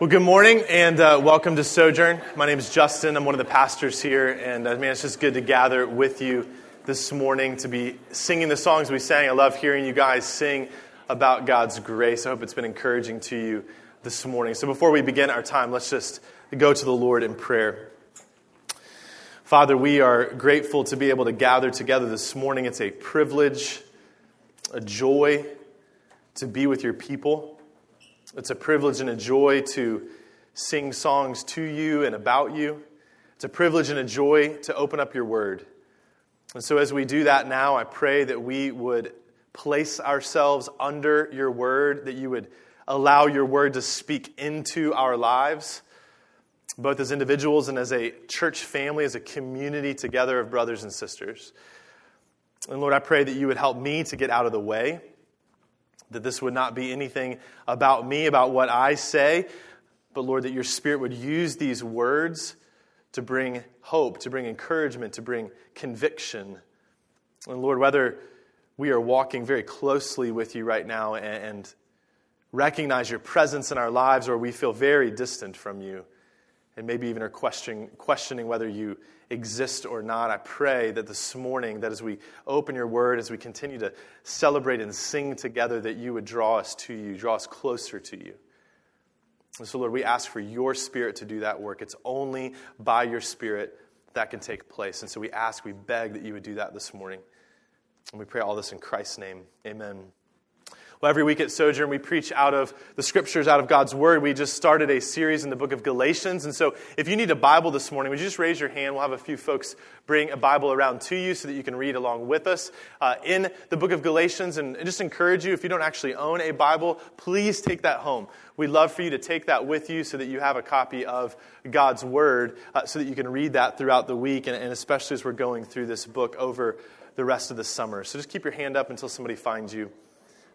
Well, good morning and uh, welcome to Sojourn. My name is Justin. I'm one of the pastors here, and uh, man, it's just good to gather with you this morning to be singing the songs we sang. I love hearing you guys sing about God's grace. I hope it's been encouraging to you this morning. So, before we begin our time, let's just go to the Lord in prayer. Father, we are grateful to be able to gather together this morning. It's a privilege, a joy to be with your people. It's a privilege and a joy to sing songs to you and about you. It's a privilege and a joy to open up your word. And so, as we do that now, I pray that we would place ourselves under your word, that you would allow your word to speak into our lives, both as individuals and as a church family, as a community together of brothers and sisters. And Lord, I pray that you would help me to get out of the way that this would not be anything about me, about what I say, but Lord, that your Spirit would use these words to bring hope, to bring encouragement, to bring conviction. And Lord, whether we are walking very closely with you right now and, recognize your presence in our lives, or we feel very distant from you, and maybe even are questioning, questioning whether you exist or not, I pray that this morning, that as we open your word, as we continue to celebrate and sing together, that you would draw us to you, draw us closer to you. And so, Lord, we ask for your spirit to do that work. It's only by your spirit that can take place. And so we ask, we beg that you would do that this morning. And we pray all this in Christ's name. Amen. Well, every week at Sojourn, we preach out of the scriptures, out of God's Word. We just started a series in the book of Galatians. And so, if you need a Bible this morning, would you just raise your hand? We'll have a few folks bring a Bible around to you so that you can read along with us uh, in the book of Galatians. And just encourage you, if you don't actually own a Bible, please take that home. We'd love for you to take that with you so that you have a copy of God's Word uh, so that you can read that throughout the week, and, and especially as we're going through this book over the rest of the summer. So, just keep your hand up until somebody finds you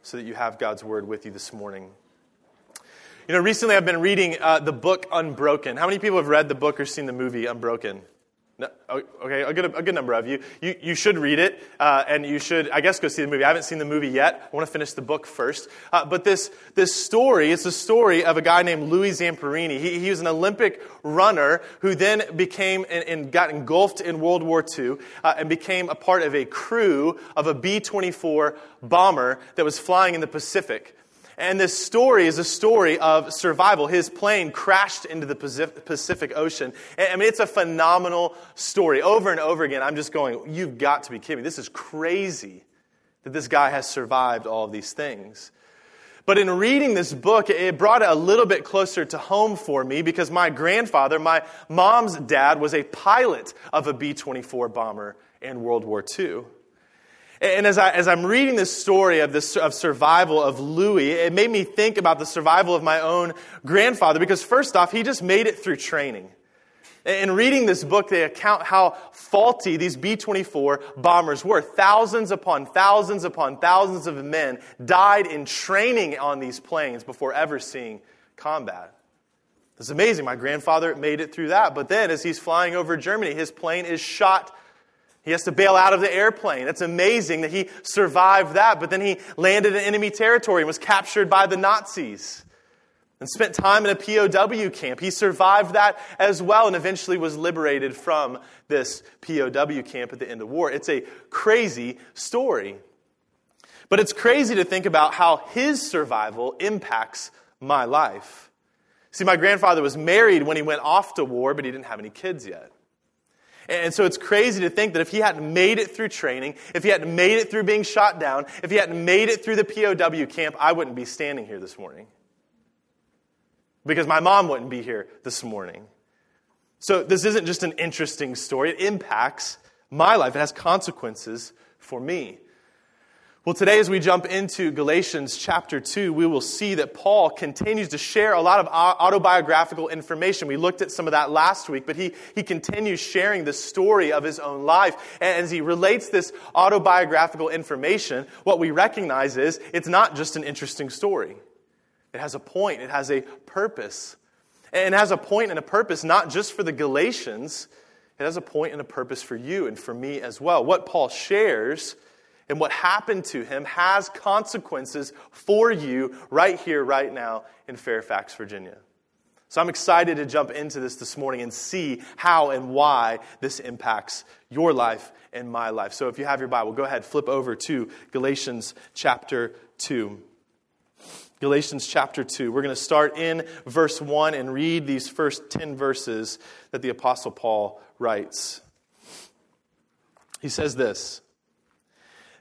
so that you have God's word with you this morning. You know, recently I've been reading uh, the book Unbroken. How many people have read the book or seen the movie Unbroken? No, oh, okay, a good, a good number of you. You, you should read it, uh, and you should, I guess, go see the movie. I haven't seen the movie yet. I want to finish the book first. Uh, but this, this story is the story of a guy named Louis Zamperini. He, he was an Olympic runner who then became and, and got engulfed in World War II uh, and became a part of a crew of a B 24 bomber that was flying in the Pacific. And this story is a story of survival. His plane crashed into the Pacific Ocean. I mean, it's a phenomenal story. Over and over again, I'm just going, you've got to be kidding me. This is crazy that this guy has survived all of these things. But in reading this book, it brought it a little bit closer to home for me because my grandfather, my mom's dad, was a pilot of a B 24 bomber in World War II. And as, I, as I'm reading this story of, this, of survival of Louis, it made me think about the survival of my own grandfather because, first off, he just made it through training. In reading this book, they account how faulty these B 24 bombers were. Thousands upon thousands upon thousands of men died in training on these planes before ever seeing combat. It's amazing. My grandfather made it through that. But then, as he's flying over Germany, his plane is shot he has to bail out of the airplane. It's amazing that he survived that, but then he landed in enemy territory and was captured by the Nazis and spent time in a POW camp. He survived that as well and eventually was liberated from this POW camp at the end of war. It's a crazy story. But it's crazy to think about how his survival impacts my life. See, my grandfather was married when he went off to war, but he didn't have any kids yet. And so it's crazy to think that if he hadn't made it through training, if he hadn't made it through being shot down, if he hadn't made it through the POW camp, I wouldn't be standing here this morning. Because my mom wouldn't be here this morning. So this isn't just an interesting story, it impacts my life, it has consequences for me. Well, today, as we jump into Galatians chapter 2, we will see that Paul continues to share a lot of autobiographical information. We looked at some of that last week, but he, he continues sharing the story of his own life. And as he relates this autobiographical information, what we recognize is it's not just an interesting story, it has a point, it has a purpose. And it has a point and a purpose not just for the Galatians, it has a point and a purpose for you and for me as well. What Paul shares and what happened to him has consequences for you right here, right now in Fairfax, Virginia. So I'm excited to jump into this this morning and see how and why this impacts your life and my life. So if you have your Bible, go ahead, flip over to Galatians chapter 2. Galatians chapter 2. We're going to start in verse 1 and read these first 10 verses that the Apostle Paul writes. He says this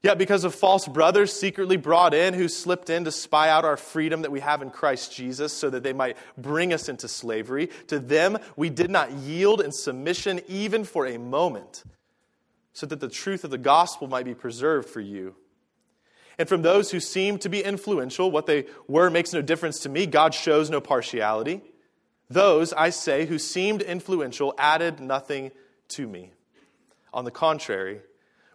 Yet, because of false brothers secretly brought in who slipped in to spy out our freedom that we have in Christ Jesus so that they might bring us into slavery, to them we did not yield in submission even for a moment, so that the truth of the gospel might be preserved for you. And from those who seemed to be influential, what they were makes no difference to me. God shows no partiality. Those, I say, who seemed influential added nothing to me. On the contrary,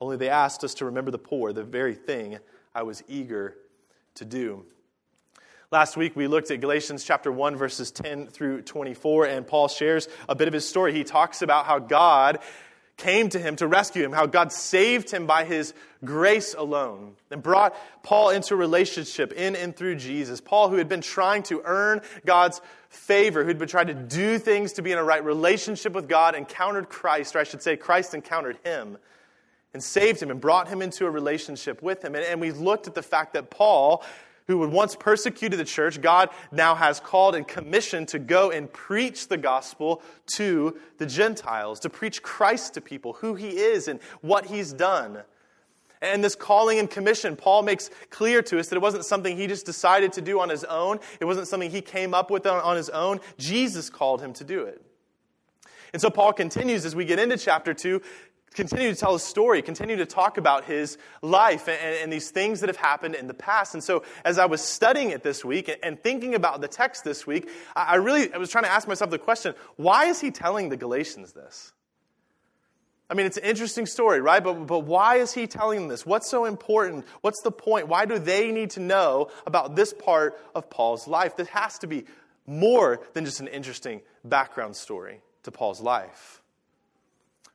Only they asked us to remember the poor, the very thing I was eager to do. Last week we looked at Galatians chapter 1 verses 10 through 24 and Paul shares a bit of his story. He talks about how God came to him to rescue him, how God saved him by his grace alone and brought Paul into relationship in and through Jesus. Paul, who had been trying to earn God's favor, who'd been trying to do things to be in a right relationship with God, encountered Christ, or I should say, Christ encountered him and saved him and brought him into a relationship with him. And, and we looked at the fact that Paul, who had once persecuted the church, God now has called and commissioned to go and preach the gospel to the Gentiles, to preach Christ to people, who he is and what he's done. And this calling and commission, Paul makes clear to us that it wasn't something he just decided to do on his own. It wasn't something he came up with on his own. Jesus called him to do it. And so Paul continues as we get into chapter 2 continue to tell his story, continue to talk about his life and, and, these things that have happened in the past. And so, as I was studying it this week and, thinking about the text this week, I, I really I was trying to ask myself the question why is he telling the Galatians this? I mean, it's an interesting story, right? But, but why is he telling them this? What's so important? What's the point? Why do they need to know about this part of Paul's life? This has to be more than just an interesting background story to Paul's life.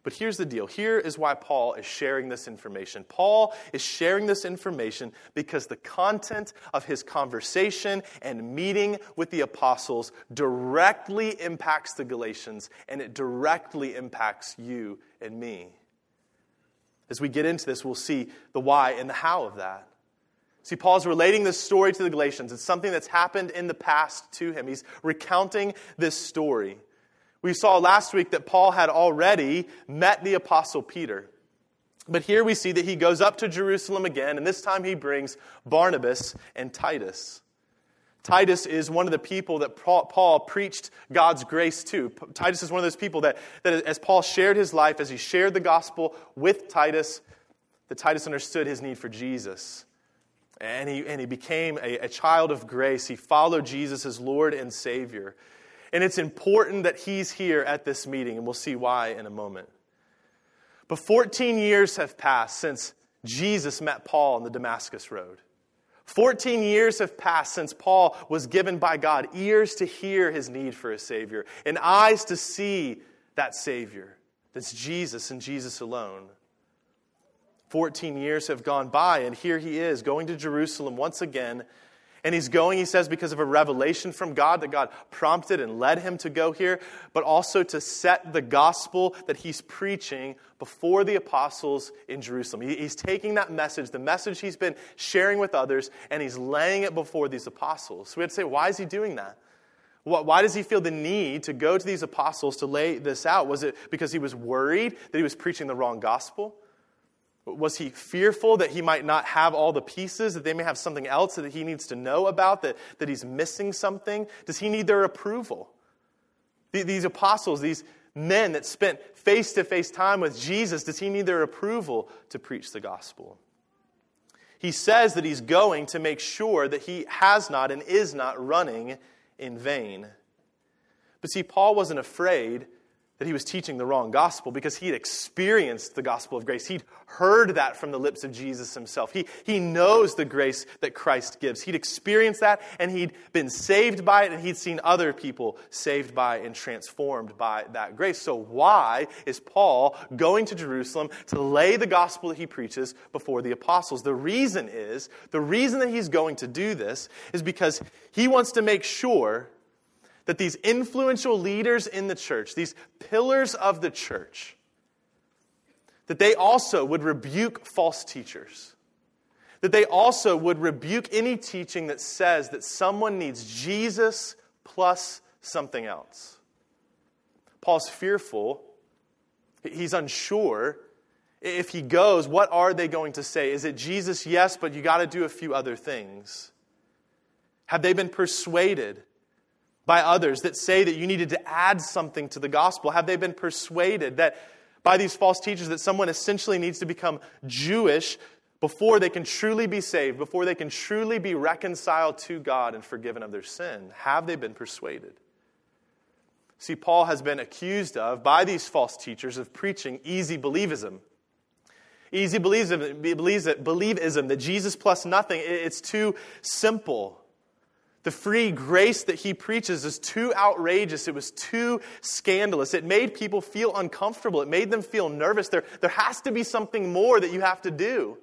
But here's the deal. Here is why Paul is sharing this information. Paul is sharing this information because the content of his conversation and meeting with the apostles directly impacts the Galatians and it directly impacts you and me. As we get into this, we'll see the why and the how of that. See, Paul's relating this story to the Galatians. It's something that's happened in the past to him. He's recounting this story. We saw last week that Paul had already met the Apostle Peter. But here we see that he goes up to Jerusalem again, and this time he brings Barnabas and Titus. Titus is one of the people that Paul preached God's grace to. Titus is one of those people that, that, as Paul shared his life, as he shared the gospel with Titus, that Titus understood his need for Jesus. And he, and he became a, a child of grace. He followed Jesus as Lord and Savior. And it's important that he's here at this meeting, and we'll see why in a moment. But 14 years have passed since Jesus met Paul on the Damascus Road. 14 years have passed since Paul was given by God ears to hear his need for a Savior and eyes to see that Savior. That's Jesus and Jesus alone. 14 years have gone by, and here he is going to Jerusalem once again and he's going, he says, because of a revelation from God that God prompted and led him to go here, but also to set the gospel that he's preaching before the apostles in Jerusalem. He's taking that message, the message he's been sharing with others, and he's laying it before these apostles. So we to say, why is he doing that? Why does he feel the need to go to these apostles to lay this out? Was it because he was worried that he was preaching the wrong gospel? Was he fearful that he might not have all the pieces, that they may have something else that he needs to know about, that, that he's missing something? Does he need their approval? These apostles, these men that spent face to face time with Jesus, does he need their approval to preach the gospel? He says that he's going to make sure that he has not and is not running in vain. But see, Paul wasn't afraid that he was teaching the wrong gospel because he'd experienced the gospel of grace. He'd heard that from the lips of Jesus himself. He, he knows the grace that Christ gives. He'd experienced that and he'd been saved by it and he'd seen other people saved by and transformed by that grace. So, why is Paul going to Jerusalem to lay the gospel that he preaches before the apostles? The reason is, the reason that he's going to do this is because he wants to make sure that these influential leaders in the church, these pillars of the church, that they also would rebuke false teachers. That they also would rebuke any teaching that says that someone needs Jesus plus something else. Paul's fearful. He's unsure. If he goes, what are they going to say? Is it Jesus? Yes, but you got to do a few other things. Have they been persuaded? By others that say that you needed to add something to the gospel? Have they been persuaded that by these false teachers that someone essentially needs to become Jewish before they can truly be saved, before they can truly be reconciled to God and forgiven of their sin? Have they been persuaded? See, Paul has been accused of, by these false teachers, of preaching easy believism. Easy believism, believism that Jesus plus nothing, it's too simple. The free grace that he preaches is too outrageous. It was too scandalous. It made people feel uncomfortable. It made them feel nervous. There, there has to be something more that you have to do.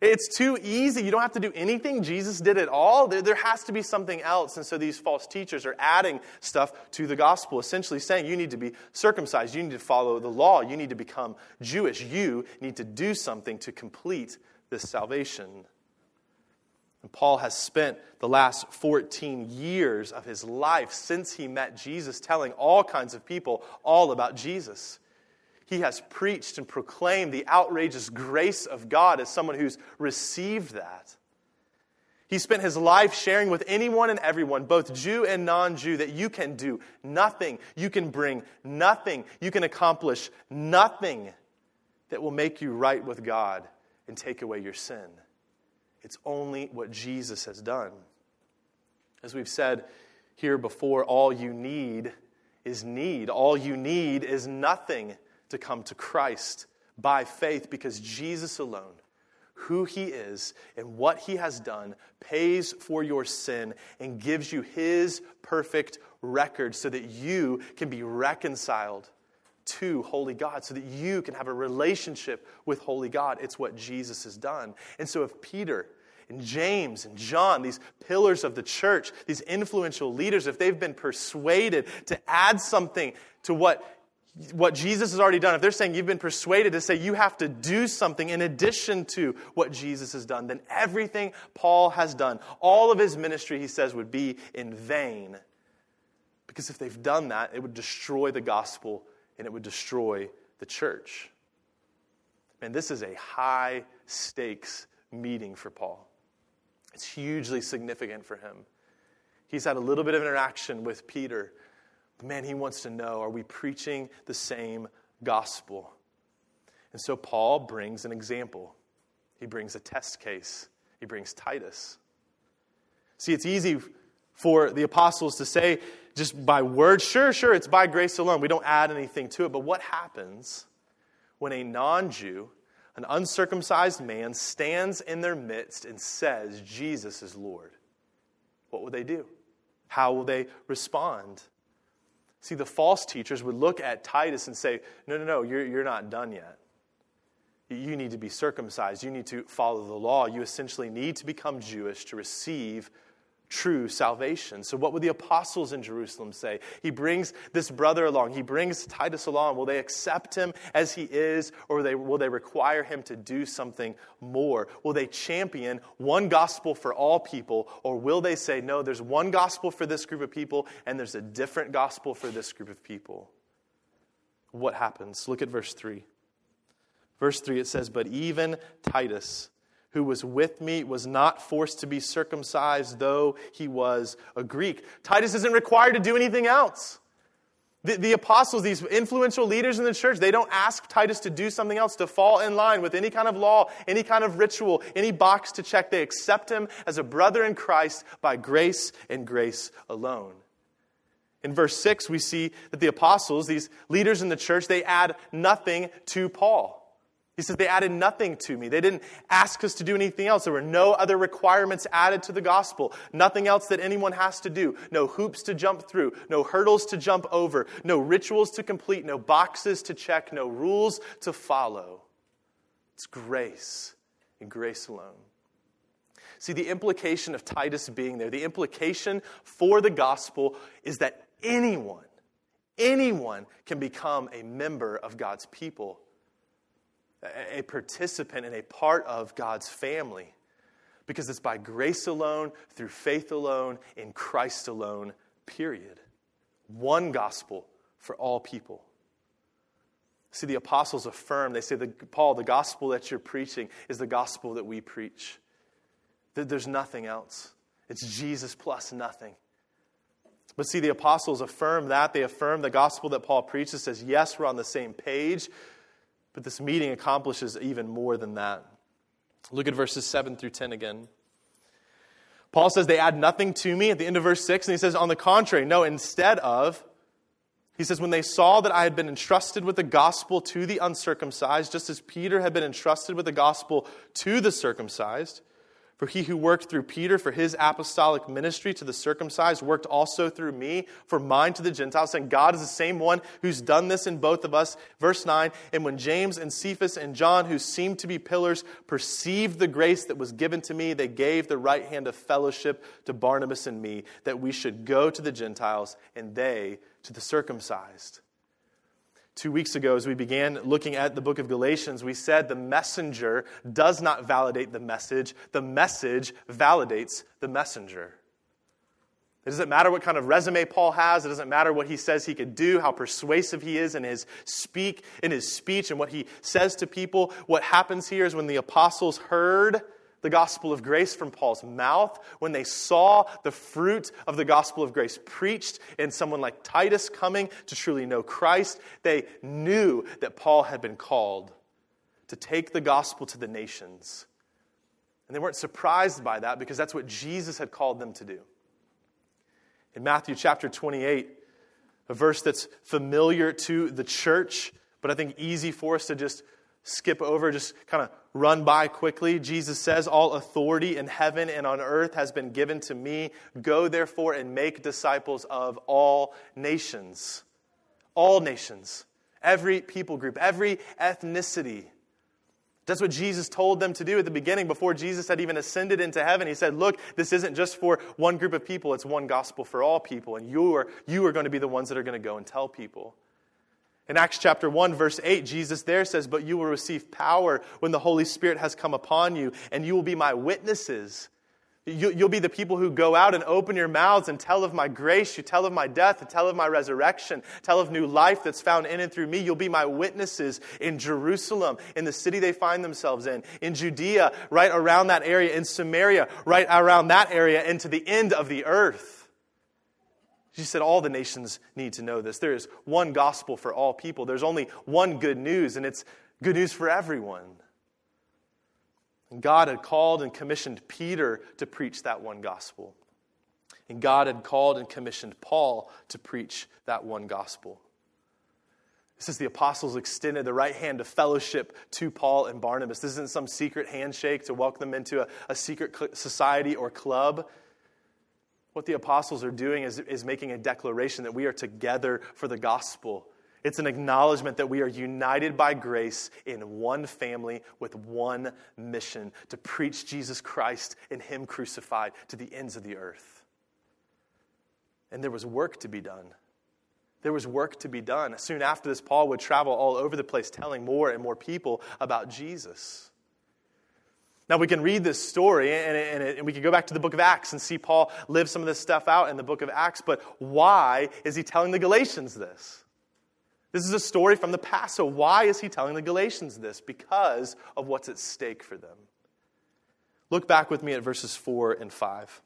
It's too easy. You don't have to do anything. Jesus did it all. There, there has to be something else. And so these false teachers are adding stuff to the gospel, essentially saying you need to be circumcised. You need to follow the law. You need to become Jewish. You need to do something to complete this salvation. And Paul has spent the last 14 years of his life since he met Jesus telling all kinds of people all about Jesus. He has preached and proclaimed the outrageous grace of God as someone who's received that. He spent his life sharing with anyone and everyone, both Jew and non Jew, that you can do nothing, you can bring nothing, you can accomplish nothing that will make you right with God and take away your sin. It's only what Jesus has done. As we've said here before, all you need is need. All you need is nothing to come to Christ by faith because Jesus alone, who he is and what he has done, pays for your sin and gives you his perfect record so that you can be reconciled to holy God, so that you can have a relationship with holy God. It's what Jesus has done. And so if Peter and James and John, these pillars of the church, these influential leaders, if they've been persuaded to add something to what, what Jesus has already done, if they're saying you've been persuaded to say you have to do something in addition to what Jesus has done, then everything Paul has done, all of his ministry, he says, would be in vain. Because if they've done that, it would destroy the gospel and it would destroy the church. And this is a high stakes meeting for Paul. It's hugely significant for him. He's had a little bit of interaction with Peter. But man, he wants to know are we preaching the same gospel? And so Paul brings an example. He brings a test case. He brings Titus. See, it's easy for the apostles to say just by word, sure, sure, it's by grace alone. We don't add anything to it. But what happens when a non Jew an uncircumcised man stands in their midst and says, Jesus is Lord, what will they do? How will they respond? See, the false teachers would look at Titus and say, No, no, no, you're, you're not done yet. You need to be circumcised. You need to follow the law. You essentially need to become Jewish to receive true salvation. So, what would the apostles in Jerusalem say? He brings this brother along, he brings Titus along. Will they accept him as he is, or will they, will they require him to do something more? Will they champion one gospel for all people, or will they say, no, there's one gospel for this group of people, and there's a different gospel for this group of people? What happens? Look at verse 3. Verse 3 it says, But even Titus, who was with me was not forced to be circumcised, though he was a Greek. Titus isn't required to do anything else. The, the, apostles, these influential leaders in the church, they don't ask Titus to do something else, to fall in line with any kind of law, any kind of ritual, any box to check. They accept him as a brother in Christ by grace and grace alone. In verse 6, we see that the apostles, these leaders in the church, they add nothing to Paul. He says, They added nothing to me. They didn't ask us to do anything else. There were no other requirements added to the gospel. Nothing else that anyone has to do. No hoops to jump through. No hurdles to jump over. No rituals to complete. No boxes to check. No rules to follow. It's grace and grace alone. See, the implication of Titus being there, the implication for the gospel is that anyone, anyone can become a member of God's people a participant and a part of God's family because it's by grace alone, through faith alone, in Christ alone, period. One gospel for all people. See, the apostles affirm, they say, Paul, the gospel that you're preaching is the gospel that we preach. There's nothing else. It's Jesus plus nothing. But see, the apostles affirm that. They affirm the gospel that Paul preaches, says, yes, we're on the same page. But this meeting accomplishes even more than that. Look at verses 7 through 10 again. Paul says, They add nothing to me at the end of verse 6. And he says, On the contrary, no, instead of, he says, When they saw that I had been entrusted with the gospel to the uncircumcised, just as Peter had been entrusted with the gospel to the circumcised, for he who worked through Peter for his apostolic ministry to the circumcised worked also through me for mine to the Gentiles. And God is the same one who's done this in both of us. Verse 9 And when James and Cephas and John, who seemed to be pillars, perceived the grace that was given to me, they gave the right hand of fellowship to Barnabas and me, that we should go to the Gentiles and they to the circumcised. Two weeks ago, as we began looking at the book of Galatians, we said the messenger does not validate the message, the message validates the messenger. It doesn't matter what kind of resume Paul has. It doesn't matter what he says he could do, how persuasive he is in his speak, in his speech, and what he says to people. What happens here is when the apostles heard the gospel of grace from Paul's mouth, when they saw the fruit of the gospel of grace preached in someone like Titus coming to truly know Christ, they knew that Paul had been called to take the gospel to the nations. And they weren't surprised by that because that's what Jesus had called them to do. In Matthew chapter 28, a verse that's familiar to the church, but I think easy for us to just skip over, just kind of run by quickly. Jesus says, All authority in heaven and on earth has been given to me. Go therefore and make disciples of all nations. All nations. Every people group, every ethnicity. That's what Jesus told them to do at the beginning before Jesus had even ascended into heaven. He said, Look, this isn't just for one group of people, it's one gospel for all people. And you are, you are going to be the ones that are going to go and tell people. In Acts chapter 1, verse 8, Jesus there says, But you will receive power when the Holy Spirit has come upon you, and you will be my witnesses. You'll be the people who go out and open your mouths and tell of my grace. You tell of my death and tell of my resurrection. Tell of new life that's found in and through me. You'll be my witnesses in Jerusalem, in the city they find themselves in, in Judea, right around that area, in Samaria, right around that area, and to the end of the earth. She said, All the nations need to know this. There is one gospel for all people. There's only one good news, and it's good news for everyone. And God had called and commissioned Peter to preach that one gospel. And God had called and commissioned Paul to preach that one gospel. This is the apostles extended the right hand of fellowship to Paul and Barnabas. This isn't some secret handshake to welcome them into a, a secret society or club. What the apostles are doing is, is making a declaration that we are together for the gospel. It's an acknowledgement that we are united by grace in one family with one mission to preach Jesus Christ and Him crucified to the ends of the earth. And there was work to be done. There was work to be done. Soon after this, Paul would travel all over the place telling more and more people about Jesus. Now, we can read this story and, and, and, we can go back to the book of Acts and see Paul live some of this stuff out in the book of Acts, but why is he telling the Galatians this? This is a story from the past, so why is he telling the Galatians this? Because of what's at stake for them. Look back with me at verses 4 and 5.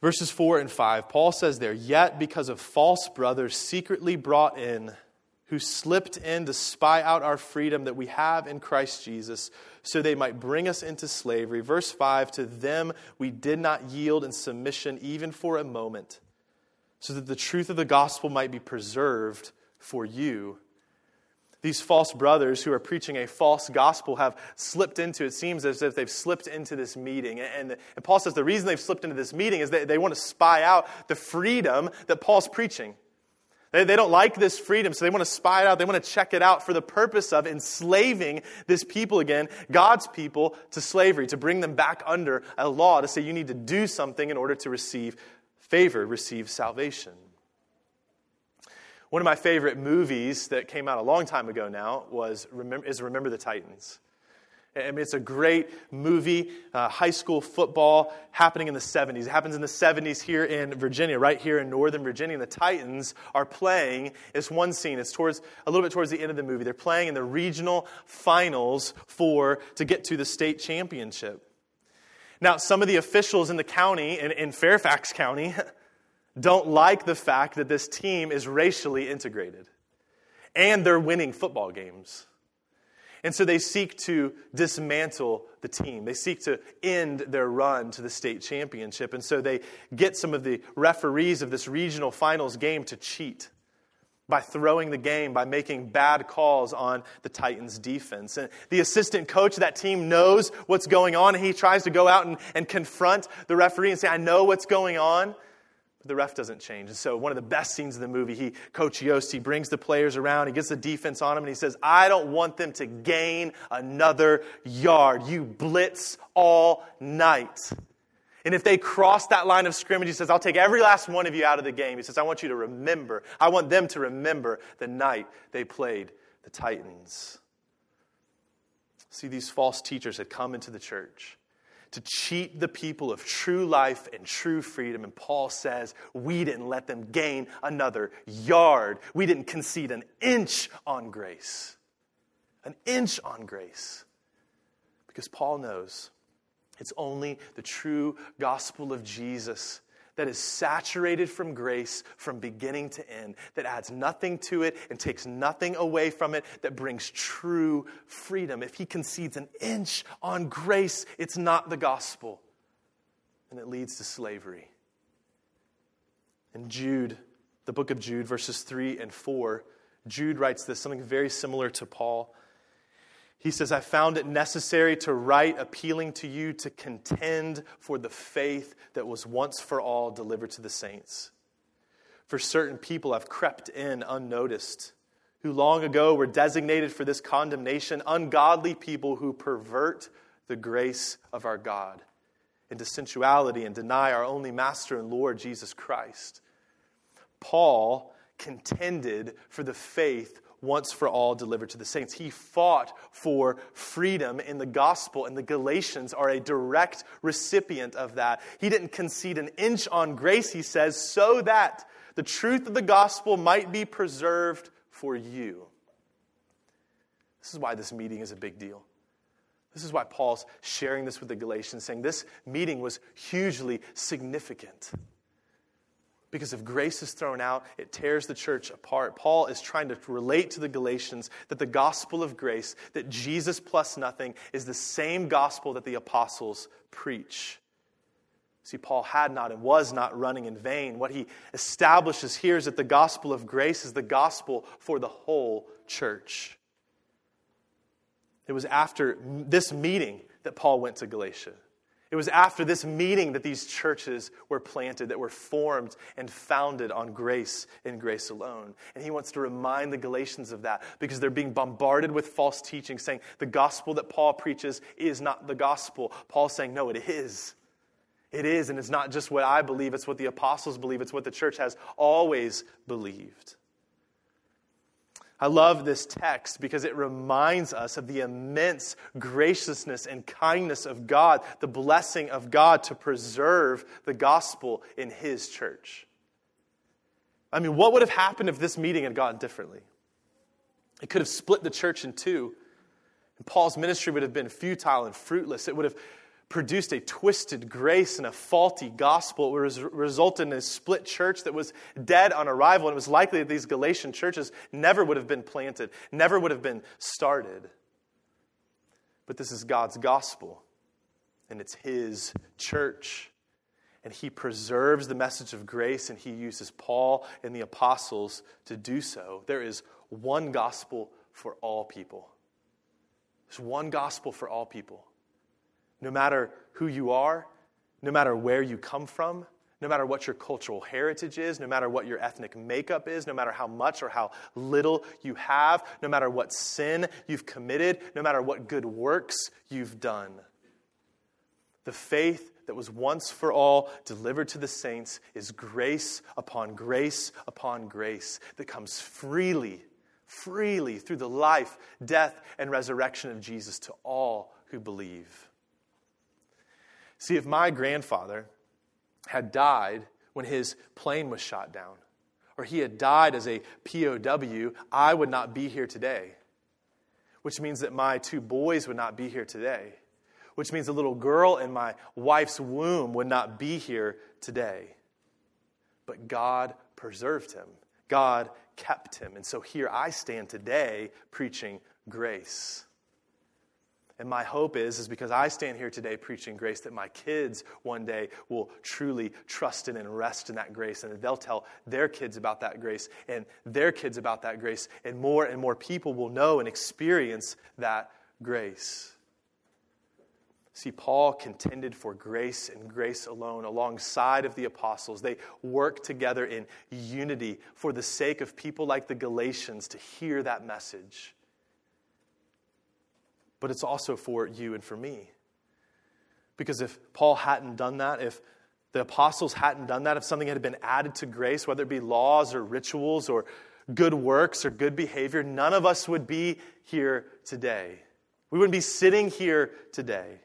Verses 4 and 5, Paul says there, Yet because of false brothers secretly brought in, who slipped in to spy out our freedom that we have in Christ Jesus, so they might bring us into slavery. Verse 5 To them we did not yield in submission even for a moment, so that the truth of the gospel might be preserved for you. These false brothers who are preaching a false gospel have slipped into, it seems as if they've slipped into this meeting. And, and Paul says the reason they've slipped into this meeting is that they want to spy out the freedom that Paul's preaching. They, they don't like this freedom, so they want to spy it out. They want to check it out for the purpose of enslaving this people again, God's people, to slavery, to bring them back under a law, to say you need to do something in order to receive favor, receive salvation. One of my favorite movies that came out a long time ago now was, is Remember the Titans. I mean, it's a great movie, uh, high school football happening in the 70s. It happens in the 70s here in Virginia, right here in Northern Virginia. And the Titans are playing. It's one scene. It's towards a little bit towards the end of the movie. They're playing in the regional finals for to get to the state championship. Now, some of the officials in the county, in, in Fairfax County, don't like the fact that this team is racially integrated and they're winning football games. And so they seek to dismantle the team. They seek to end their run to the state championship. And so they get some of the referees of this regional finals game to cheat by throwing the game, by making bad calls on the Titans' defense. And the assistant coach of that team knows what's going on, and he tries to go out and, and confront the referee and say, I know what's going on. But the ref doesn't change. And so, one of the best scenes in the movie, he, Coach Yoast, he brings the players around, he gets the defense on him, and he says, I don't want them to gain another yard. You blitz all night. And if they cross that line of scrimmage, he says, I'll take every last one of you out of the game. He says, I want you to remember, I want them to remember the night they played the Titans. See, these false teachers had come into the church to cheat the people of true life and true freedom. And Paul says, We didn't let them gain another yard. We didn't concede an inch on grace. An inch on grace. Because Paul knows it's only the true gospel of Jesus that is saturated from grace from beginning to end, that adds nothing to it and takes nothing away from it, that brings true freedom. If he concedes an inch on grace, it's not the gospel, and it leads to slavery. In Jude, the book of Jude, verses 3 and 4, Jude writes this, something very similar to Paul. He says, I found it necessary to write appealing to you to contend for the faith that was once for all delivered to the saints. For certain people have crept in unnoticed, who long ago were designated for this condemnation, ungodly people who pervert the grace of our God into sensuality and deny our only Master and Lord, Jesus Christ. Paul contended for the faith once for all delivered to the saints. He fought for freedom in the gospel, and the Galatians are a direct recipient of that. He didn't concede an inch on grace, he says, so that the truth of the gospel might be preserved for you. This is why this meeting is a big deal. This is why Paul's sharing this with the Galatians, saying this meeting was hugely significant. Because if grace is thrown out, it tears the church apart. Paul is trying to relate to the Galatians that the gospel of grace, that Jesus plus nothing, is the same gospel that the apostles preach. See, Paul had not and was not running in vain. What he establishes here is that the gospel of grace is the gospel for the whole church. It was after this meeting that Paul went to Galatia. It was after this meeting that these churches were planted, that were formed and founded on grace and grace alone. And he wants to remind the Galatians of that because they're being bombarded with false teaching, saying the gospel that Paul preaches is not the gospel. Paul's saying, no, it is. It is, and it's not just what I believe, it's what the apostles believe, it's what the church has always believed. I love this text because it reminds us of the immense graciousness and kindness of God, the blessing of God to preserve the gospel in His church. I mean, what would have happened if this meeting had gone differently? It could have split the church in two. And Paul's ministry would have been futile and fruitless. It would have produced a twisted grace and a faulty gospel. It would result in a split church that was dead on arrival. And it was likely that these Galatian churches never would have been planted, never would have been started. But this is God's gospel, and it's His church. And He preserves the message of grace, and He uses Paul and the apostles to do so. There is one gospel for all people. There's one gospel for all people. No matter who you are, no matter where you come from, no matter what your cultural heritage is, no matter what your ethnic makeup is, no matter how much or how little you have, no matter what sin you've committed, no matter what good works you've done. The faith that was once for all delivered to the saints is grace upon grace upon grace that comes freely, freely through the life, death, and resurrection of Jesus to all who believe. See, if my grandfather had died when his plane was shot down, or he had died as a POW, I would not be here today. Which means that my two boys would not be here today. Which means a little girl in my wife's womb would not be here today. But God preserved him, God kept him. And so here I stand today preaching grace. And my hope is, is because I stand here today preaching grace, that my kids one day will truly trust in and rest in that grace, and they'll tell their kids about that grace and their kids about that grace, and more and more people will know and experience that grace. See, Paul contended for grace and grace alone alongside of the apostles. They worked together in unity for the sake of people like the Galatians to hear that message but it's also for you and for me. Because if Paul hadn't done that, if the apostles hadn't done that, if something had been added to grace, whether it be laws or rituals or good works or good behavior, none of us would be here today. We wouldn't be sitting here today.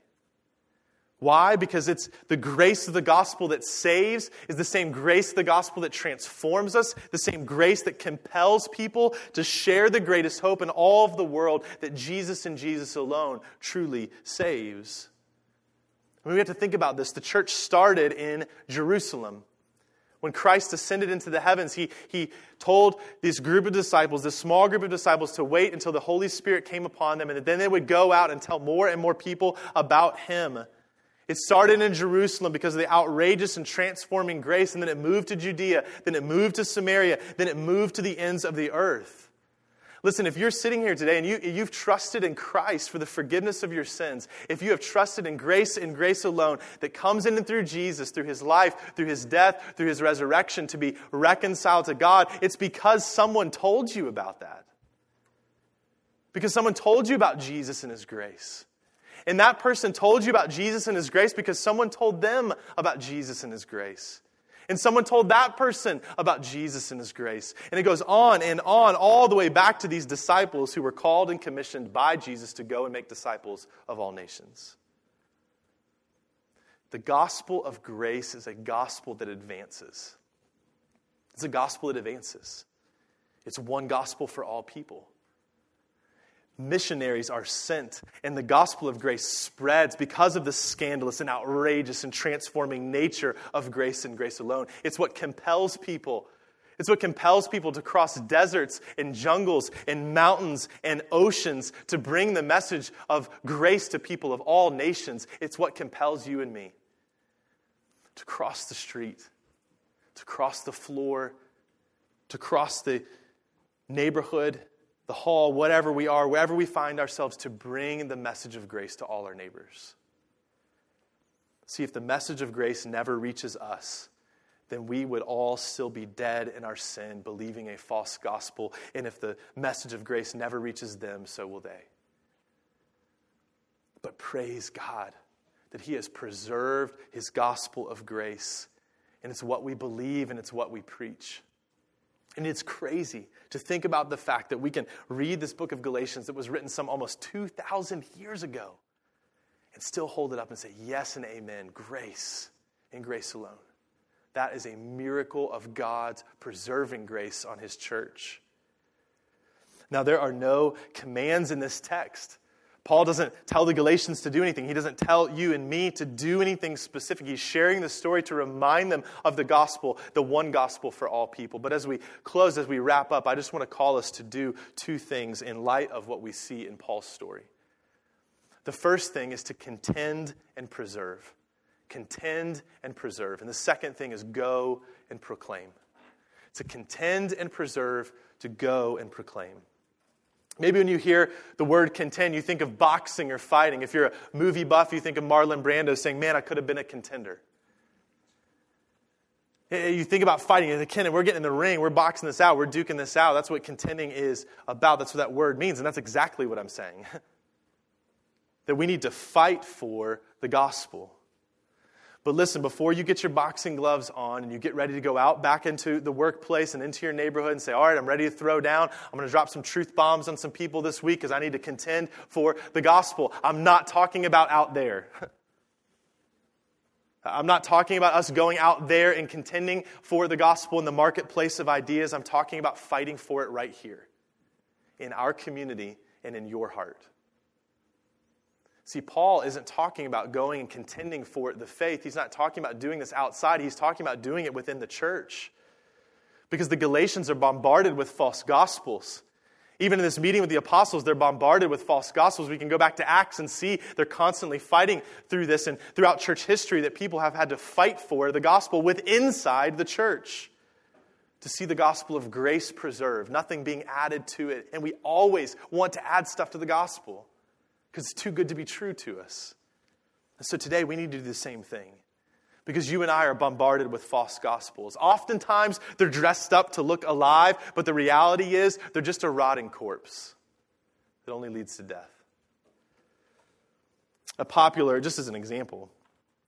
Why? Because it's the grace of the gospel that saves, is the same grace of the gospel that transforms us, the same grace that compels people to share the greatest hope in all of the world that Jesus and Jesus alone truly saves. I mean, we have to think about this. The church started in Jerusalem. When Christ ascended into the heavens, he, he told this group of disciples, this small group of disciples, to wait until the Holy Spirit came upon them, and then they would go out and tell more and more people about Him. It started in Jerusalem because of the outrageous and transforming grace, and then it moved to Judea, then it moved to Samaria, then it moved to the ends of the earth. Listen, if you're sitting here today and you, you've trusted in Christ for the forgiveness of your sins, if you have trusted in grace and grace alone that comes in and through Jesus, through his life, through his death, through his resurrection to be reconciled to God, it's because someone told you about that. Because someone told you about Jesus and his grace. And that person told you about Jesus and his grace because someone told them about Jesus and his grace. And someone told that person about Jesus and his grace. And it goes on and on, all the way back to these disciples who were called and commissioned by Jesus to go and make disciples of all nations. The gospel of grace is a gospel that advances. It's a gospel that advances. It's one gospel for all people missionaries are sent and the gospel of grace spreads because of the scandalous and outrageous and transforming nature of grace and grace alone. It's what compels people. It's what compels people to cross deserts and jungles and mountains and oceans to bring the message of grace to people of all nations. It's what compels you and me to cross the street, to cross the floor, to cross the neighborhood, the hall, whatever we are, wherever we find ourselves, to bring the message of grace to all our neighbors. See, if the message of grace never reaches us, then we would all still be dead in our sin, believing a false gospel. And if the message of grace never reaches them, so will they. But praise God that He has preserved His gospel of grace. And it's what we believe and it's what we preach. And it's crazy to think about the fact that we can read this book of Galatians that was written some almost 2,000 years ago and still hold it up and say, Yes and amen, grace and grace alone. That is a miracle of God's preserving grace on His church. Now, there are no commands in this text. Paul doesn't tell the Galatians to do anything. He doesn't tell you and me to do anything specific. He's sharing the story to remind them of the gospel, the one gospel for all people. But as we close, as we wrap up, I just want to call us to do two things in light of what we see in Paul's story. The first thing is to contend and preserve. Contend and preserve. And the second thing is go and proclaim. To contend and preserve, to go and proclaim. Maybe when you hear the word contend, you think of boxing or fighting. If you're a movie buff, you think of Marlon Brando saying, Man, I could have been a contender. You think about fighting, and we're getting in the ring, we're boxing this out, we're duking this out. That's what contending is about. That's what that word means, and that's exactly what I'm saying. that we need to fight for the gospel. But listen, before you get your boxing gloves on and you get ready to go out back into the workplace and into your neighborhood and say, All right, I'm ready to throw down. I'm going to drop some truth bombs on some people this week because I need to contend for the gospel. I'm not talking about out there. I'm not talking about us going out there and contending for the gospel in the marketplace of ideas. I'm talking about fighting for it right here in our community and in your heart. See, Paul isn't talking about going and contending for the faith. He's not talking about doing this outside. He's talking about doing it within the church. Because the Galatians are bombarded with false gospels. Even in this meeting with the apostles, they're bombarded with false gospels. We can go back to Acts and see they're constantly fighting through this and throughout church history that people have had to fight for the gospel with inside the church to see the gospel of grace preserved, nothing being added to it. And we always want to add stuff to the gospel because it's too good to be true to us. And so today we need to do the same thing because you and I are bombarded with false gospels. Oftentimes they're dressed up to look alive, but the reality is they're just a rotting corpse that only leads to death. A popular, just as an example,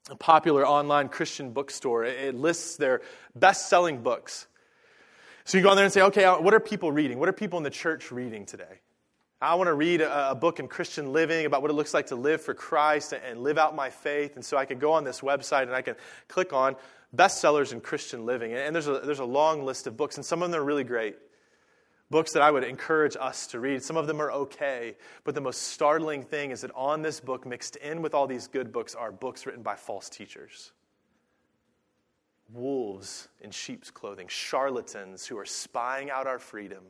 a popular online Christian bookstore, it lists their best selling books. So you go on there and say, okay, uh, what are people reading? What are people in the church reading today? I want to read a, a, book in Christian living about what it looks like to live for Christ and, and live out my faith. And so I could go on this website and I can click on bestsellers in Christian living. And, and there's, a, there's a long list of books, and some of them are really great. Books that I would encourage us to read. Some of them are okay, but the most startling thing is that on this book, mixed in with all these good books, are books written by false teachers wolves in sheep's clothing, charlatans who are spying out our freedom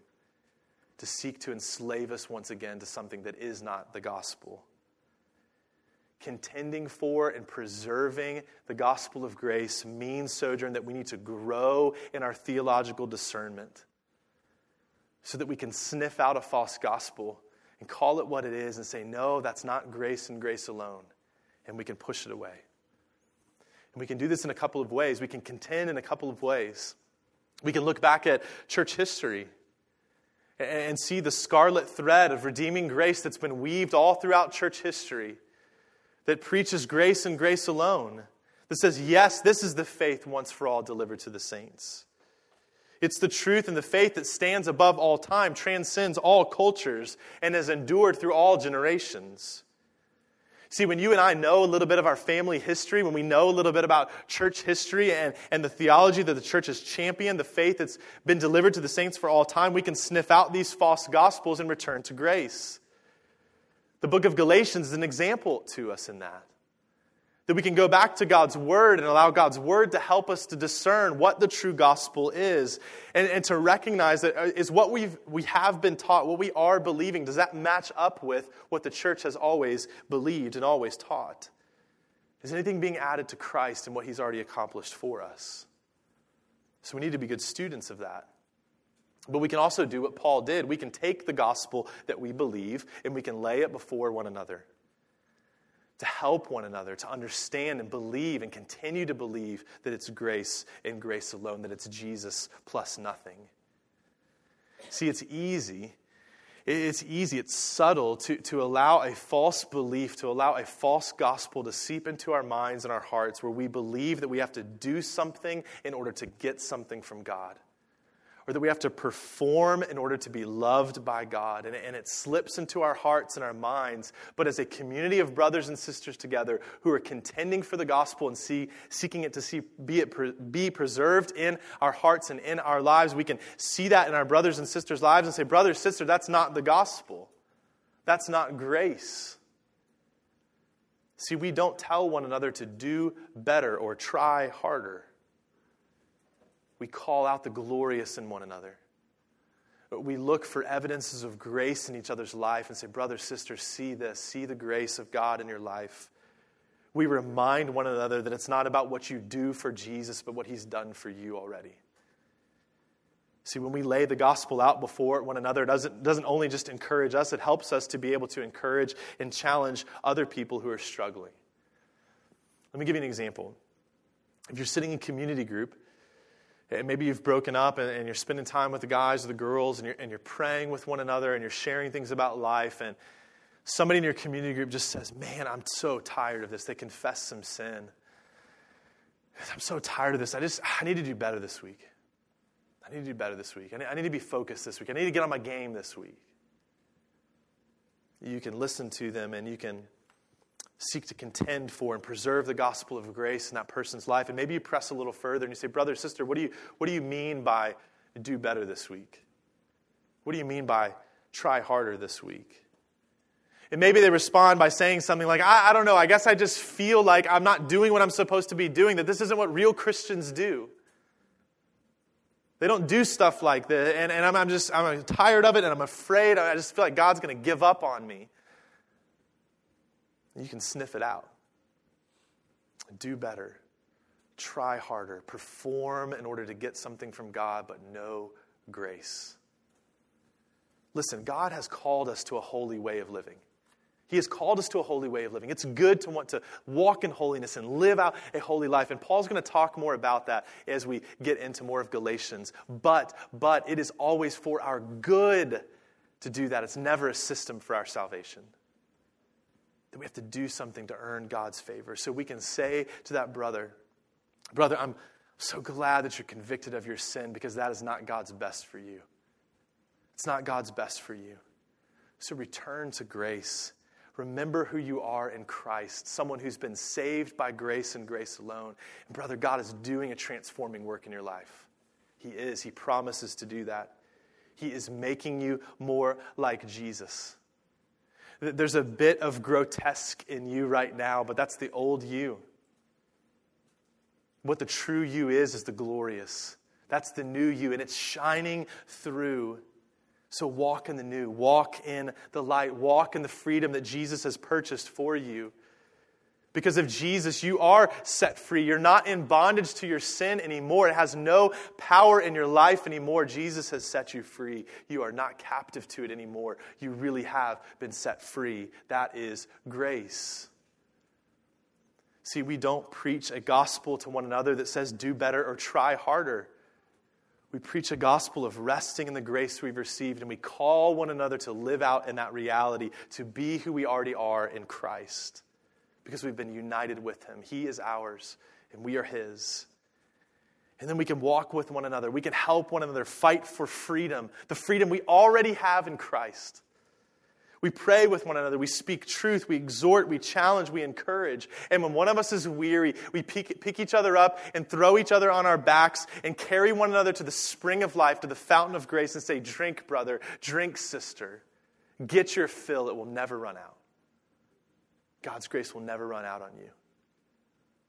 to seek to enslave us once again to something that is not the gospel. Contending for and preserving the gospel of grace means, Sojourn, that we need to grow in our theological discernment so that we can sniff out a false gospel and call it what it is and say, no, that's not grace and grace alone. And we can push it away. And we can do this in a couple of ways. We can contend in a couple of ways. We can look back at church history and see the scarlet thread of redeeming grace that's been weaved all throughout church history that preaches grace and grace alone, that says, yes, this is the faith once for all delivered to the saints. It's the truth and the faith that stands above all time, transcends all cultures, and has endured through all generations. See, when you and I know a little bit of our family history, when we know a little bit about church history and, and the theology that the church has championed, the faith that's been delivered to the saints for all time, we can sniff out these false gospels and return to grace. The book of Galatians is an example to us in that. That we can go back to God's Word and allow God's Word to help us to discern what the true gospel is and, and to recognize that uh, what we've, we have been taught, what we are believing, does that match up with what the church has always believed and always taught? Is anything being added to Christ and what He's already accomplished for us? So we need to be good students of that. But we can also do what Paul did. We can take the gospel that we believe and we can lay it before one another to help one another, to understand and believe and continue to believe that it's grace and grace alone, that it's Jesus plus nothing. See, it's easy. It's easy, it's subtle to, to allow a false belief, to allow a false gospel to seep into our minds and our hearts where we believe that we have to do something in order to get something from God or that we have to perform in order to be loved by God. And, and it slips into our hearts and our minds. But as a community of brothers and sisters together who are contending for the gospel and see, seeking it to see, be, it be preserved in our hearts and in our lives, we can see that in our brothers and sisters' lives and say, Brother, sister, that's not the gospel. That's not grace. See, we don't tell one another to do better or try harder we call out the glorious in one another. We look for evidences of grace in each other's life and say, Brother, sister, see this. See the grace of God in your life. We remind one another that it's not about what you do for Jesus, but what he's done for you already. See, when we lay the gospel out before one another, it doesn't, doesn't only just encourage us, it helps us to be able to encourage and challenge other people who are struggling. Let me give you an example. If you're sitting in community group maybe you've broken up and, and, you're spending time with the guys or the girls and you're, and you're praying with one another and you're sharing things about life. And somebody in your community group just says, Man, I'm so tired of this. They confess some sin. I'm so tired of this. I just, I need to do better this week. I need to do better this week. I need, I need to be focused this week. I need to get on my game this week. You can listen to them and you can seek to contend for and preserve the gospel of grace in that person's life. And maybe you press a little further and you say, Brother, sister, what do you, what do you mean by do better this week? What do you mean by try harder this week? And maybe they respond by saying something like, I, I don't know, I guess I just feel like I'm not doing what I'm supposed to be doing, that this isn't what real Christians do. They don't do stuff like this, and, and I'm, I'm just I'm tired of it, and I'm afraid. I just feel like God's going to give up on me. You can sniff it out. Do better. Try harder. Perform in order to get something from God, but no grace. Listen, God has called us to a holy way of living. He has called us to a holy way of living. It's good to want to walk in holiness and live out a holy life. And Paul's going to talk more about that as we get into more of Galatians. But, but it is always for our good to do that. It's never a system for our salvation that we have to do something to earn God's favor. So we can say to that brother, Brother, I'm so glad that you're convicted of your sin because that is not God's best for you. It's not God's best for you. So return to grace. Remember who you are in Christ, someone who's been saved by grace and grace alone. And brother, God is doing a transforming work in your life. He is. He promises to do that. He is making you more like Jesus. There's a bit of grotesque in you right now, but that's the old you. What the true you is, is the glorious. That's the new you, and it's shining through. So walk in the new, walk in the light, walk in the freedom that Jesus has purchased for you. Because of Jesus, you are set free. You're not in bondage to your sin anymore. It has no power in your life anymore. Jesus has set you free. You are not captive to it anymore. You really have been set free. That is grace. See, we don't preach a gospel to one another that says do better or try harder. We preach a gospel of resting in the grace we've received, and we call one another to live out in that reality, to be who we already are in Christ because we've been united with him. He is ours, and we are his. And then we can walk with one another. We can help one another fight for freedom, the freedom we already have in Christ. We pray with one another. We speak truth. We exhort. We challenge. We encourage. And when one of us is weary, we pick, pick, each other up and throw each other on our backs and carry one another to the spring of life, to the fountain of grace, and say, Drink, brother. Drink, sister. Get your fill. It will never run out. God's grace will never run out on you.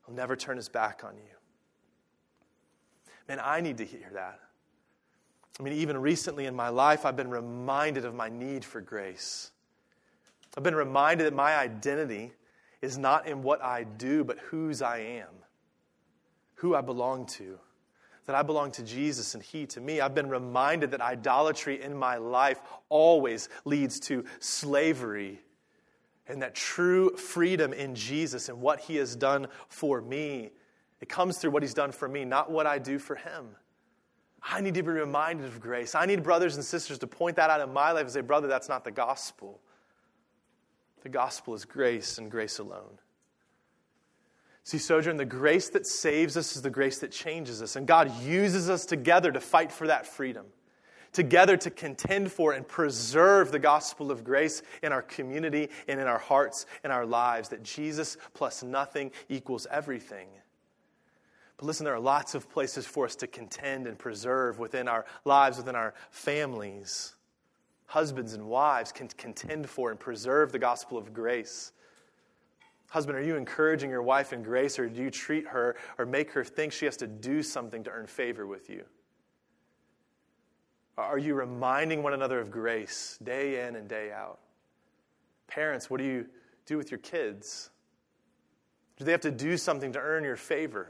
He'll never turn his back on you. Man, I need to hear that. I mean, even recently in my life, I've been reminded of my need for grace. I've been reminded that my identity is not in what I do, but whose I am, who I belong to. That I belong to Jesus and He to me. I've been reminded that idolatry in my life always leads to slavery and that true freedom in Jesus and what he has done for me. It comes through what he's done for me, not what I do for him. I need to be reminded of grace. I need brothers and sisters to point that out in my life and say, brother, that's not the gospel. The gospel is grace and grace alone. See, Sojourn, the grace that saves us is the grace that changes us. And God uses us together to fight for that freedom, together to contend for and preserve the gospel of grace in our community and in our hearts and our lives, that Jesus plus nothing equals everything. But listen, there are lots of places for us to contend and preserve within our lives, within our families. Husbands and wives can contend for and preserve the gospel of grace. Husband, are you encouraging your wife in grace, or do you treat her or make her think she has to do something to earn favor with you? Are you reminding one another of grace day in and day out? Parents, what do you do with your kids? Do they have to do something to earn your favor?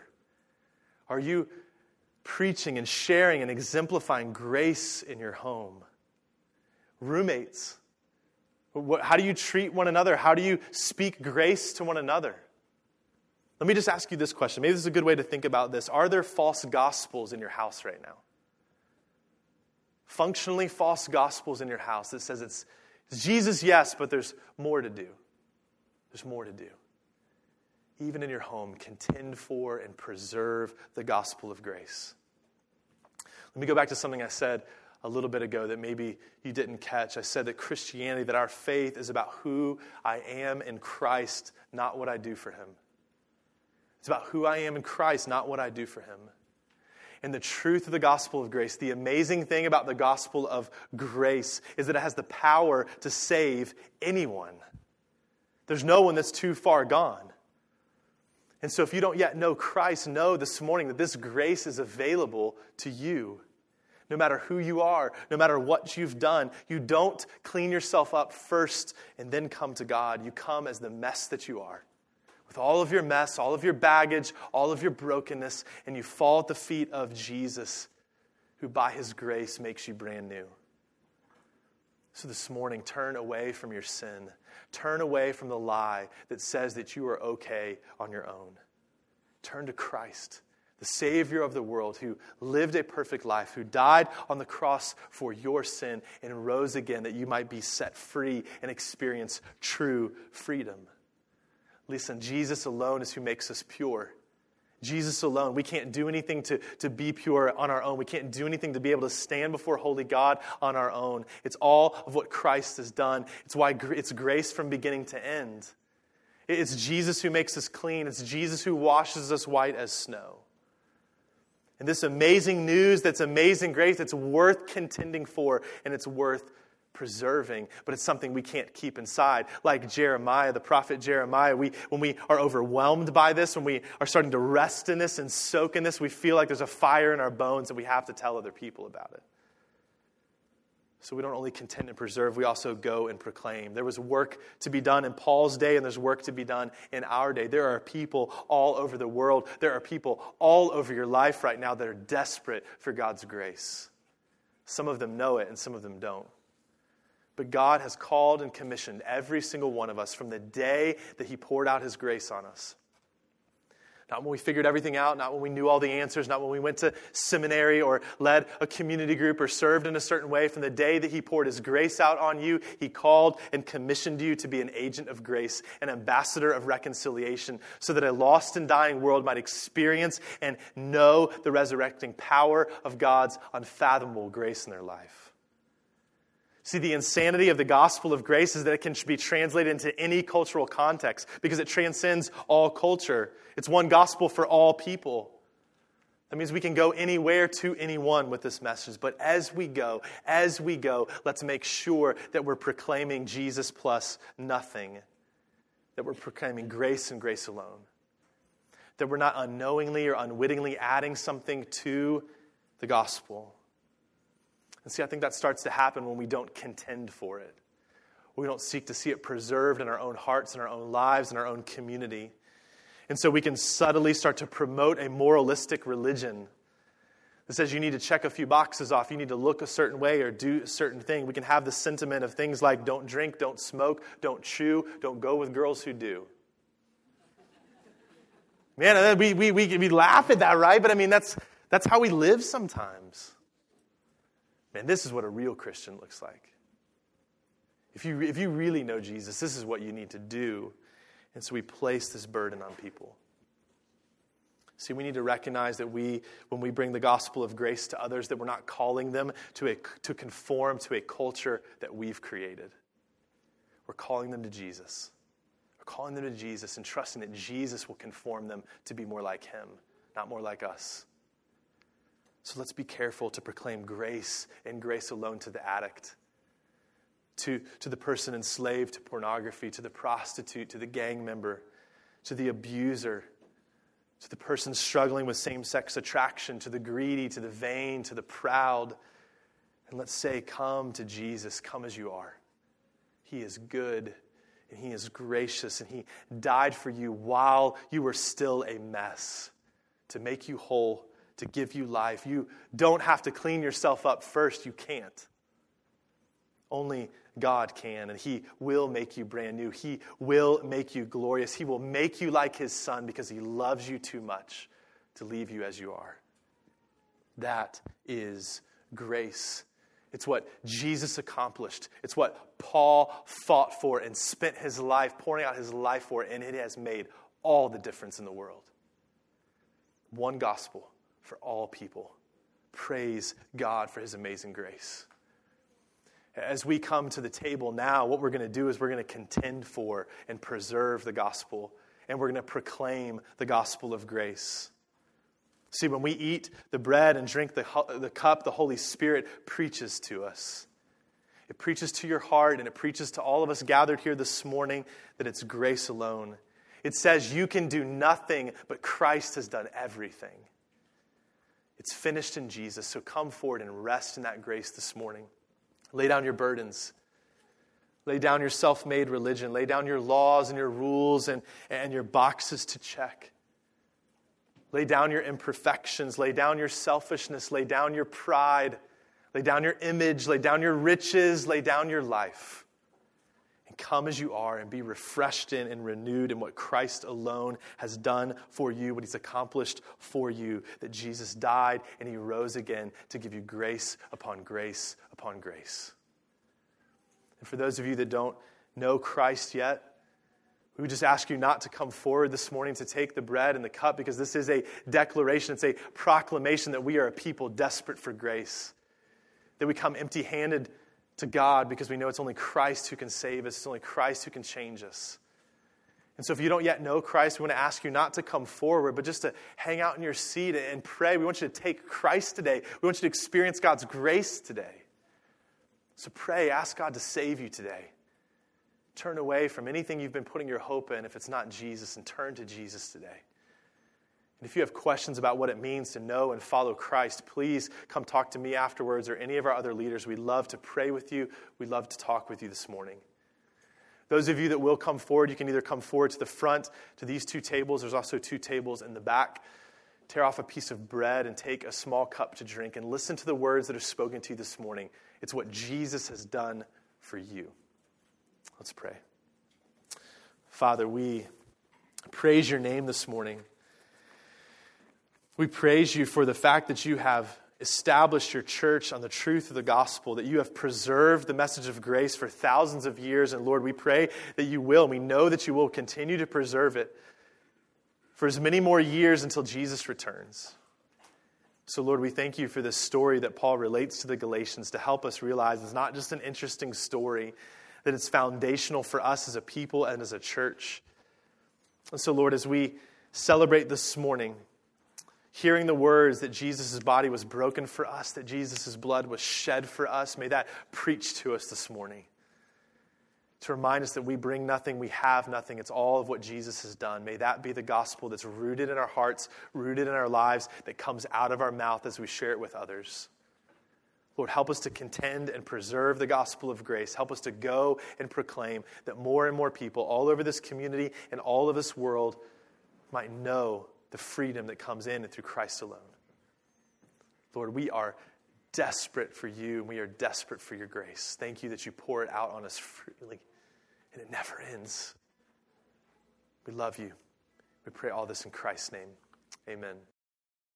Are you preaching and sharing and exemplifying grace in your home? Roommates, how do you treat one another? How do you speak grace to one another? Let me just ask you this question. Maybe this is a good way to think about this. Are there false gospels in your house right now? Functionally false gospels in your house that says it's, Jesus, yes, but there's more to do. There's more to do. Even in your home, contend for and preserve the gospel of grace. Let me go back to something I said a little bit ago that maybe you didn't catch. I said that Christianity, that our faith is about who I am in Christ, not what I do for him. It's about who I am in Christ, not what I do for him. And the truth of the gospel of grace, the amazing thing about the gospel of grace is that it has the power to save anyone. There's no one that's too far gone. And so, if you don't yet know Christ, know this morning that this grace is available to you no matter who you are, no matter what you've done. You don't clean yourself up first and then come to God. You come as the mess that you are, with all of your mess, all of your baggage, all of your brokenness, and you fall at the feet of Jesus, who by his grace makes you brand new. So this morning, turn away from your sin. Turn away from the lie that says that you are okay on your own. Turn to Christ the Savior of the world, who lived a perfect life, who died on the cross for your sin and rose again that you might be set free and experience true freedom. Listen, Jesus alone is who makes us pure. Jesus alone. We can't do anything to, to be pure on our own. We can't do anything to be able to stand before holy God on our own. It's all of what Christ has done. It's why it's grace from beginning to end. It's Jesus who makes us clean. It's Jesus who washes us white as snow. And this amazing news that's amazing grace that's worth contending for and it's worth preserving, but it's something we can't keep inside. Like Jeremiah, the prophet Jeremiah, we, when we are overwhelmed by this, when we are starting to rest in this and soak in this, we feel like there's a fire in our bones and we have to tell other people about it. So we don't only contend and preserve, we also go and proclaim. There was work to be done in Paul's day, and there's work to be done in our day. There are people all over the world, there are people all over your life right now that are desperate for God's grace. Some of them know it, and some of them don't. But God has called and commissioned every single one of us from the day that He poured out His grace on us not when we figured everything out, not when we knew all the answers, not when we went to seminary or led a community group or served in a certain way. From the day that He poured His grace out on you, He called and commissioned you to be an agent of grace, an ambassador of reconciliation, so that a lost and dying world might experience and know the resurrecting power of God's unfathomable grace in their life. See, the insanity of the gospel of grace is that it can be translated into any cultural context because it transcends all culture. It's one gospel for all people. That means we can go anywhere to anyone with this message. But as we go, as we go, let's make sure that we're proclaiming Jesus plus nothing, that we're proclaiming grace and grace alone, that we're not unknowingly or unwittingly adding something to the gospel. And see, I think that starts to happen when we don't contend for it. We don't seek to see it preserved in our own hearts, in our own lives, in our own community. And so we can subtly start to promote a moralistic religion that says you need to check a few boxes off, you need to look a certain way or do a certain thing. We can have the sentiment of things like don't drink, don't smoke, don't chew, don't go with girls who do. Man, we, we, we, we laugh at that, right? But I mean, that's, that's how we live sometimes. Man, this is what a real Christian looks like. If you, if you really know Jesus, this is what you need to do. And so we place this burden on people. See, we need to recognize that we, when we bring the gospel of grace to others, that we're not calling them to, a, to conform to a culture that we've created. We're calling them to Jesus. We're calling them to Jesus and trusting that Jesus will conform them to be more like Him, not more like us. So let's be careful to proclaim grace and grace alone to the addict, to, to the person enslaved to pornography, to the prostitute, to the gang member, to the abuser, to the person struggling with same sex attraction, to the greedy, to the vain, to the proud. And let's say, Come to Jesus, come as you are. He is good and He is gracious and He died for you while you were still a mess to make you whole, to give you life. You don't have to clean yourself up first, you can't. Only God can, and He will make you brand new. He will make you glorious. He will make you like His Son because He loves you too much to leave you as you are. That is grace. It's what Jesus accomplished. It's what Paul fought for and spent his life pouring out his life for, and it has made all the difference in the world. One gospel for all people. Praise God for his amazing grace. As we come to the table now, what we're going to do is we're going to contend for and preserve the gospel, and we're going to proclaim the gospel of grace. See, when we eat the bread and drink the, the cup, the Holy Spirit preaches to us. It preaches to your heart, and it preaches to all of us gathered here this morning that it's grace alone. It says you can do nothing, but Christ has done everything. It's finished in Jesus. So come forward and rest in that grace this morning. Lay down your burdens. Lay down your self made religion. Lay down your laws and your rules and, and your boxes to check. Lay down your imperfections. Lay down your selfishness. Lay down your pride. Lay down your image. Lay down your riches. Lay down your life. Come as you are and be refreshed in and renewed in what Christ alone has done for you, what he's accomplished for you. That Jesus died and he rose again to give you grace upon grace upon grace. And for those of you that don't know Christ yet, we would just ask you not to come forward this morning to take the bread and the cup because this is a declaration, it's a proclamation that we are a people desperate for grace. That we come empty handed to God because we know it's only Christ who can save us, it's only Christ who can change us. And so, if you don't yet know Christ, we want to ask you not to come forward, but just to hang out in your seat and pray. We want you to take Christ today. We want you to experience God's grace today. So, pray, ask God to save you today. Turn away from anything you've been putting your hope in if it's not Jesus and turn to Jesus today. And if you have questions about what it means to know and follow Christ, please come talk to me afterwards or any of our other leaders. We'd love to pray with you. We'd love to talk with you this morning. Those of you that will come forward, you can either come forward to the front to these two tables. There's also two tables in the back. Tear off a piece of bread and take a small cup to drink and listen to the words that are spoken to you this morning. It's what Jesus has done for you. Let's pray. Father, we praise your name this morning. We praise you for the fact that you have established your church on the truth of the gospel, that you have preserved the message of grace for thousands of years. And Lord, we pray that you will. We know that you will continue to preserve it for as many more years until Jesus returns. So, Lord, we thank you for this story that Paul relates to the Galatians to help us realize it's not just an interesting story, that it's foundational for us as a people and as a church. And so, Lord, as we celebrate this morning, hearing the words that Jesus' body was broken for us, that Jesus' blood was shed for us, may that preach to us this morning. To remind us that we bring nothing, we have nothing. It's all of what Jesus has done. May that be the gospel that's rooted in our hearts, rooted in our lives, that comes out of our mouth as we share it with others. Lord, help us to contend and preserve the gospel of grace. Help us to go and proclaim that more and more people all over this community and all of this world might know the freedom that comes in and through Christ alone. Lord, we are desperate for you and we are desperate for your grace. Thank you that you pour it out on us freely and it never ends. We love you. We pray all this in Christ's name. Amen.